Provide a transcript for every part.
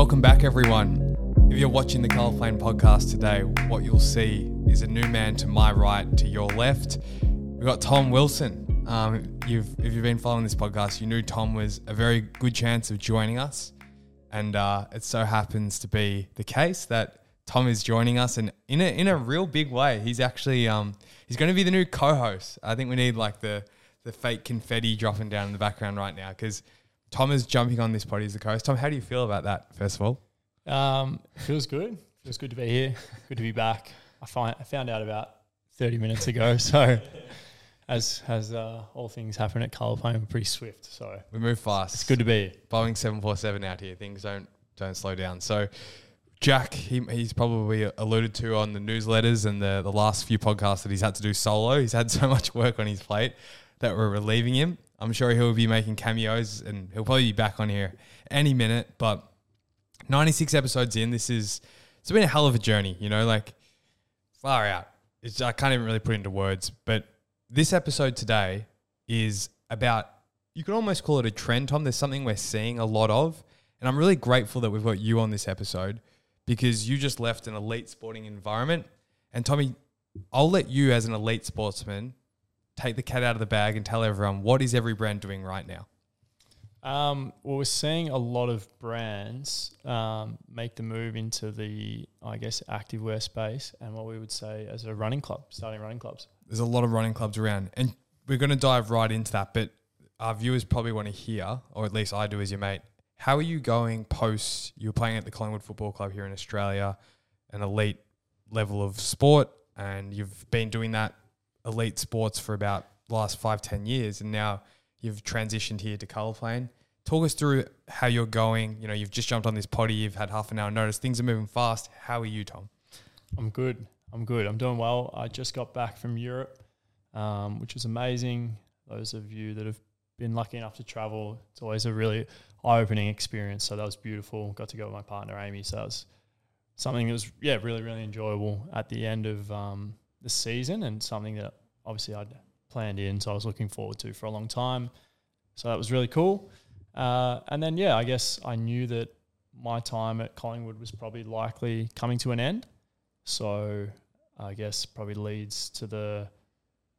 Welcome back, everyone. If you're watching the Colour Plane podcast today, what you'll see is a new man to my right, to your left. We've got Tom Wilson. Um, you've, if you've been following this podcast, you knew Tom was a very good chance of joining us. And uh, it so happens to be the case that Tom is joining us, and in a in a real big way. He's actually um, he's going to be the new co-host. I think we need like the the fake confetti dropping down in the background right now because Tom is jumping on this potty as the co-host. Tom, how do you feel about that? First of all, Um, feels good. Feels good to be here. Good to be back. I find I found out about thirty minutes ago. So, as as uh, all things happen at Plane, we're pretty swift. So we move fast. it's good to be here. Boeing seven four seven out here. Things don't don't slow down. So. Jack, he, he's probably alluded to on the newsletters and the, the last few podcasts that he's had to do solo. He's had so much work on his plate that we're relieving him. I'm sure he'll be making cameos and he'll probably be back on here any minute. But 96 episodes in, this is it's been a hell of a journey, you know, like far out. It's, I can't even really put into words. But this episode today is about you could almost call it a trend, Tom. There's something we're seeing a lot of. And I'm really grateful that we've got you on this episode because you just left an elite sporting environment. And Tommy, I'll let you as an elite sportsman take the cat out of the bag and tell everyone what is every brand doing right now? Um, well, we're seeing a lot of brands um, make the move into the, I guess, activewear space and what we would say as a running club, starting running clubs. There's a lot of running clubs around, and we're going to dive right into that. But our viewers probably want to hear, or at least I do as your mate, how are you going post? You're playing at the Collingwood Football Club here in Australia, an elite level of sport, and you've been doing that elite sports for about last five, ten years, and now you've transitioned here to colour plane. Talk us through how you're going. You know, you've just jumped on this potty, you've had half an hour notice, things are moving fast. How are you, Tom? I'm good. I'm good. I'm doing well. I just got back from Europe, um, which was amazing. Those of you that have been lucky enough to travel, it's always a really eye-opening experience. So that was beautiful. Got to go with my partner Amy. So that was something that was yeah really really enjoyable at the end of um, the season and something that obviously I'd planned in. So I was looking forward to for a long time. So that was really cool. Uh, and then yeah, I guess I knew that my time at Collingwood was probably likely coming to an end. So I guess probably leads to the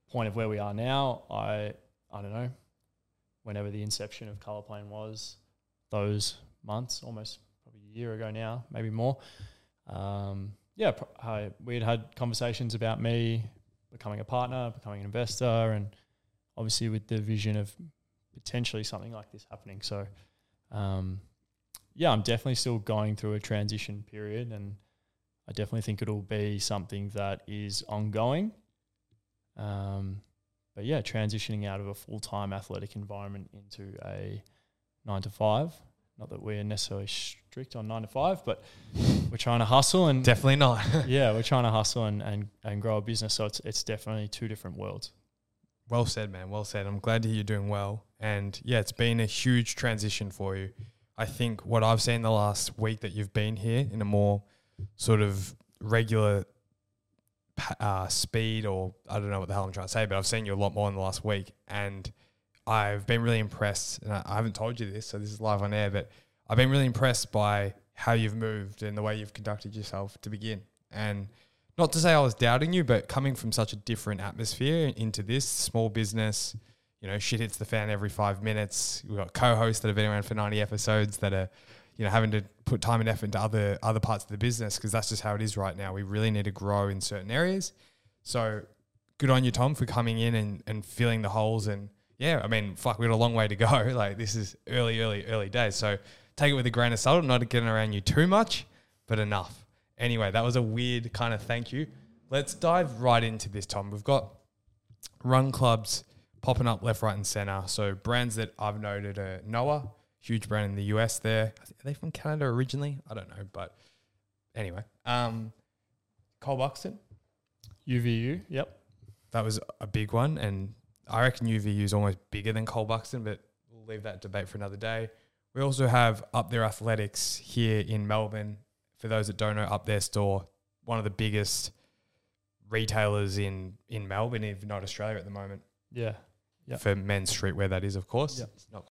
point of where we are now. I I don't know, whenever the inception of Colour Plane was, those months, almost probably a year ago now, maybe more. Um, yeah, pro- I, we had had conversations about me becoming a partner, becoming an investor, and obviously with the vision of potentially something like this happening. So, um, yeah, I'm definitely still going through a transition period, and I definitely think it'll be something that is ongoing. Um, but yeah, transitioning out of a full time athletic environment into a nine to five. Not that we're necessarily strict on nine to five, but we're trying to hustle and Definitely not. yeah, we're trying to hustle and, and, and grow a business. So it's it's definitely two different worlds. Well said, man. Well said. I'm glad to hear you're doing well. And yeah, it's been a huge transition for you. I think what I've seen the last week that you've been here in a more sort of regular uh, speed, or I don't know what the hell I'm trying to say, but I've seen you a lot more in the last week. And I've been really impressed. And I, I haven't told you this, so this is live on air, but I've been really impressed by how you've moved and the way you've conducted yourself to begin. And not to say I was doubting you, but coming from such a different atmosphere into this small business, you know, shit hits the fan every five minutes. We've got co-hosts that have been around for 90 episodes that are, you know, having to put time and effort into other other parts of the business because that's just how it is right now. We really need to grow in certain areas. So good on you, Tom, for coming in and, and filling the holes. And yeah, I mean, fuck, we got a long way to go. Like this is early, early, early days. So take it with a grain of salt. I'm not getting around you too much, but enough. Anyway, that was a weird kind of thank you. Let's dive right into this, Tom. We've got run clubs popping up left, right, and center. So brands that I've noted are Noah, huge brand in the US. There, are they from Canada originally? I don't know, but anyway, um, Cole Buxton, UVU, yep. that was a big one, and I reckon UVU is almost bigger than Cole Buxton, but we'll leave that debate for another day. We also have Up There Athletics here in Melbourne. For those that don't know, Up There store, one of the biggest retailers in in Melbourne, if not Australia at the moment. Yeah. Yeah. For men's streetwear, that is, of course. Yeah. It's not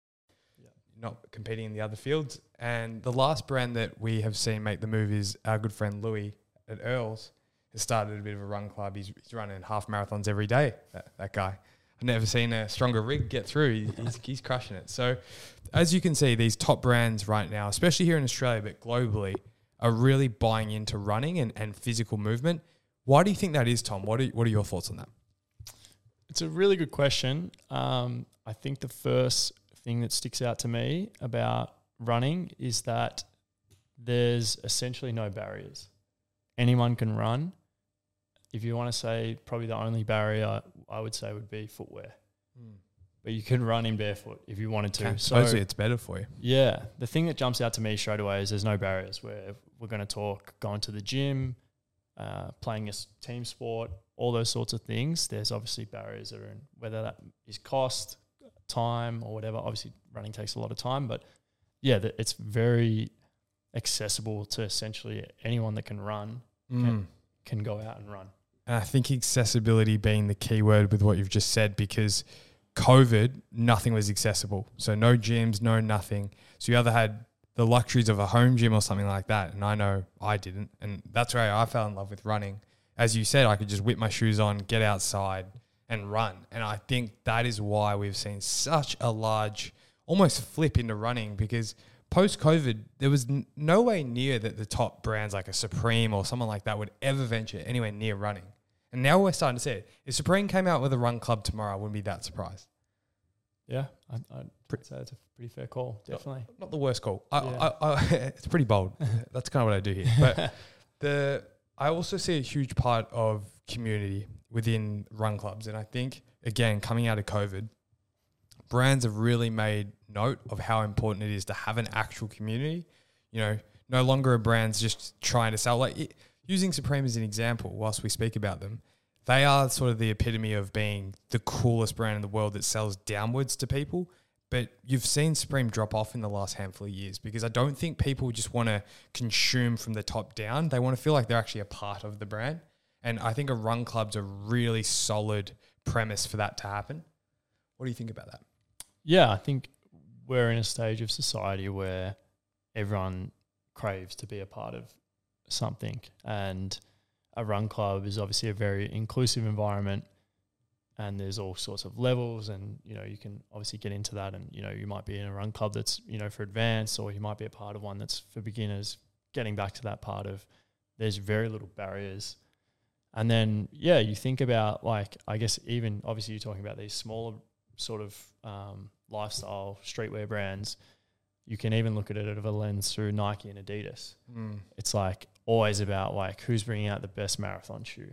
not competing in the other fields. And the last brand that we have seen make the move is our good friend Louis at Earls. Has started a bit of a run club. He's, he's running half marathons every day. That, that guy. I've never seen a stronger rig get through. He's, he's crushing it. So, as you can see, these top brands right now, especially here in Australia, but globally, are really buying into running and, and physical movement. Why do you think that is, Tom? What are, what are your thoughts on that? It's a really good question. Um, I think the first thing that sticks out to me about running is that there's essentially no barriers. Anyone can run. If you want to say probably the only barrier I would say would be footwear. But you can run in barefoot if you wanted to. Okay. So Supposedly it's better for you. yeah, the thing that jumps out to me straight away is there's no barriers. Where we're going to talk going to the gym, uh, playing a team sport, all those sorts of things. There's obviously barriers that are in whether that is cost, time, or whatever. Obviously, running takes a lot of time, but yeah, the, it's very accessible to essentially anyone that can run Mm. can go out and run. And I think accessibility being the key word with what you've just said because COVID, nothing was accessible. So no gyms, no nothing. So you either had the luxuries of a home gym or something like that. And I know I didn't. And that's where I fell in love with running. As you said, I could just whip my shoes on, get outside and run. And I think that is why we've seen such a large, almost flip into running because post COVID, there was n- no way near that the top brands like a Supreme or someone like that would ever venture anywhere near running. And now we're starting to see it. If Supreme came out with a run club tomorrow, I wouldn't be that surprised. Yeah, I, I'd say it's a pretty fair call. Definitely. Not the worst call. I, Yeah. I, I, it's pretty bold. That's kind of what I do here. But the I also see a huge part of community within run clubs, and I think again coming out of COVID, brands have really made note of how important it is to have an actual community. You know, no longer are brands just trying to sell. Like it, using Supreme as an example, whilst we speak about them, they are sort of the epitome of being the coolest brand in the world that sells downwards to people. But you've seen Supreme drop off in the last handful of years because I don't think people just want to consume from the top down. They want to feel like they're actually a part of the brand. And I think a run club's a really solid premise for that to happen. What do you think about that? Yeah, I think we're in a stage of society where everyone craves to be a part of something. And a run club is obviously a very inclusive environment and there's all sorts of levels and you know you can obviously get into that and you know you might be in a run club that's you know for advanced or you might be a part of one that's for beginners getting back to that part of there's very little barriers and then yeah you think about like i guess even obviously you're talking about these smaller sort of um, lifestyle streetwear brands you can even look at it out of a lens through nike and adidas Mm. it's like always about like who's bringing out the best marathon shoe.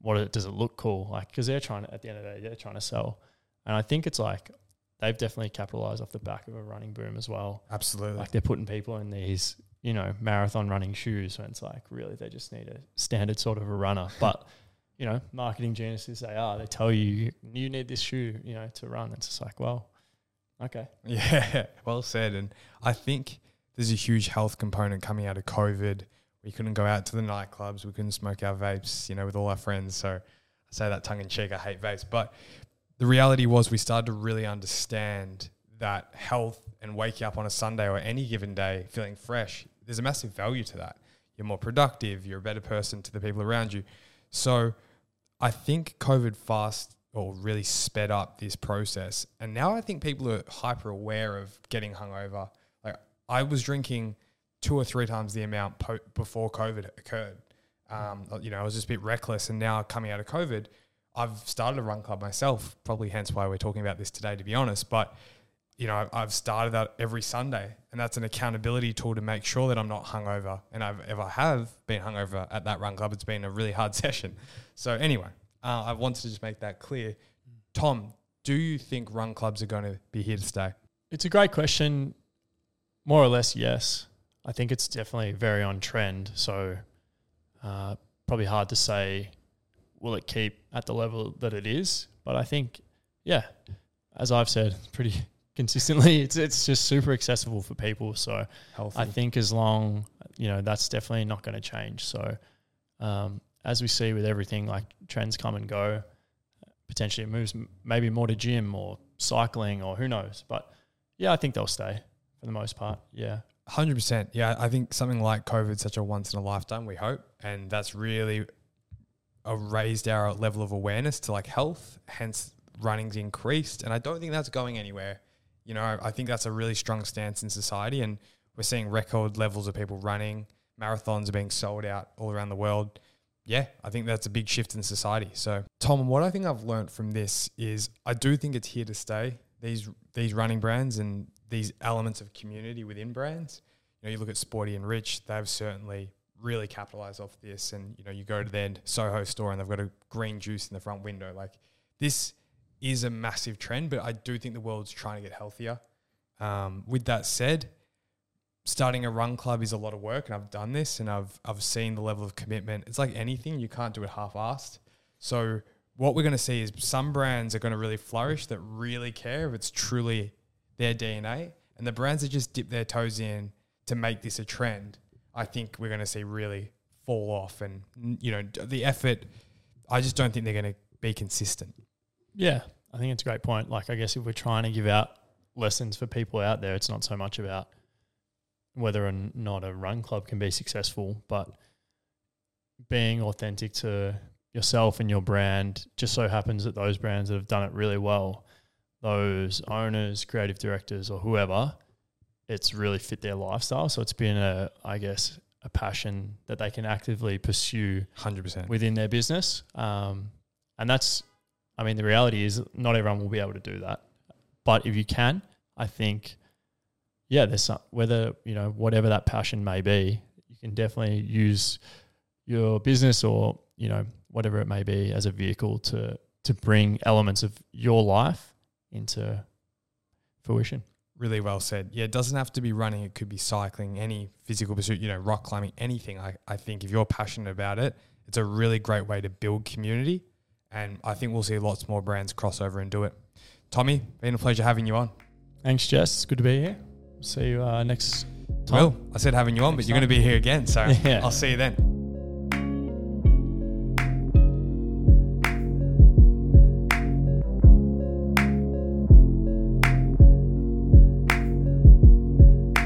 What it, does it look cool? Like because they're trying to at the end of the day they're trying to sell, and I think it's like they've definitely capitalized off the back of a running boom as well. Absolutely. Like they're putting people in these you know marathon running shoes when it's like really they just need a standard sort of a runner, but. You know, marketing geniuses they are. They tell you you need this shoe, you know, to run. It's just like, well, okay, Yeah, well said. And I think there's a huge health component coming out of COVID. We couldn't go out to the nightclubs. We couldn't smoke our vapes, you know, with all our friends. So I say that tongue in cheek. I hate vapes. But the reality was we started to really understand that health and waking up on a Sunday or any given day feeling fresh, there's a massive value to that. You're more productive. You're a better person to the people around you. So I think COVID fast or really sped up this process. And now I think people are hyper aware of getting hungover. Like I was drinking two or three times the amount po- before COVID occurred. Um, you know, I was just a bit reckless. And now coming out of COVID, I've started a run club myself, probably hence why we're talking about this today, to be honest. But, you know, I've started that every Sunday. And that's an accountability tool to make sure that I'm not hungover. And I've, if I have been hungover at that run club, it's been a really hard session. So, anyway, uh, I wanted to just make that clear. Tom, do you think run clubs are going to be here to stay? It's a great question. More or less, yes. I think it's definitely very on trend. So, uh, probably hard to say will it keep at the level that it is. But I think, yeah, as I've said pretty consistently, it's it's just super accessible for people. So Healthy. I think as long you know that's definitely not going to change. So um, as we see with everything, like trends come and go. Potentially, it moves m- maybe more to gym or cycling or who knows. But yeah, I think they'll stay for the most part. Yeah. Hundred percent. Yeah, I think something like COVID such a once in a lifetime. We hope, and that's really raised our level of awareness to like health. Hence, running's increased, and I don't think that's going anywhere. You know, I think that's a really strong stance in society, and we're seeing record levels of people running. Marathons are being sold out all around the world. Yeah, I think that's a big shift in society. So, Tom, what I think I've learned from this is I do think it's here to stay. These these running brands and these elements of community within brands. You know, you look at Sporty and Rich; they've certainly really capitalized off this. And you know, you go to their Soho store and they've got a green juice in the front window. Like this is a massive trend, but I do think the world's trying to get healthier. Um, with that said, starting a run club is a lot of work, and I've done this, and I've I've seen the level of commitment. It's like anything; you can't do it half-assed. So what we're going to see is some brands are going to really flourish that really care if it's truly their DNA, and the brands that just dip their toes in to make this a trend, I think we're going to see really fall off. And you know, the effort, I just don't think they're going to be consistent. Yeah, I think it's a great point. Like, I guess if we're trying to give out lessons for people out there, it's not so much about whether or not a run club can be successful, but being authentic to yourself and your brand just so happens that those brands that have done it really well those owners, creative directors, or whoever, it's really fit their lifestyle. So it's been a, I guess, a passion that they can actively pursue 100% within their business. Um, and that's, I mean, the reality is not everyone will be able to do that. But if you can, I think, yeah, there's some, whether, you know, whatever that passion may be, you can definitely use your business or, you know, whatever it may be as a vehicle to, to bring elements of your life into fruition. Really well said. Yeah, it doesn't have to be running. It could be cycling, any physical pursuit, you know, rock climbing, anything. I, I think if you're passionate about it, it's a really great way to build community. And I think we'll see lots more brands cross over and do it. Tommy, been a pleasure having you on. Thanks, Jess. It's good to be here. See you uh, next time. Well, I said having you on, next but you're going to be here again. So yeah. I'll see you then.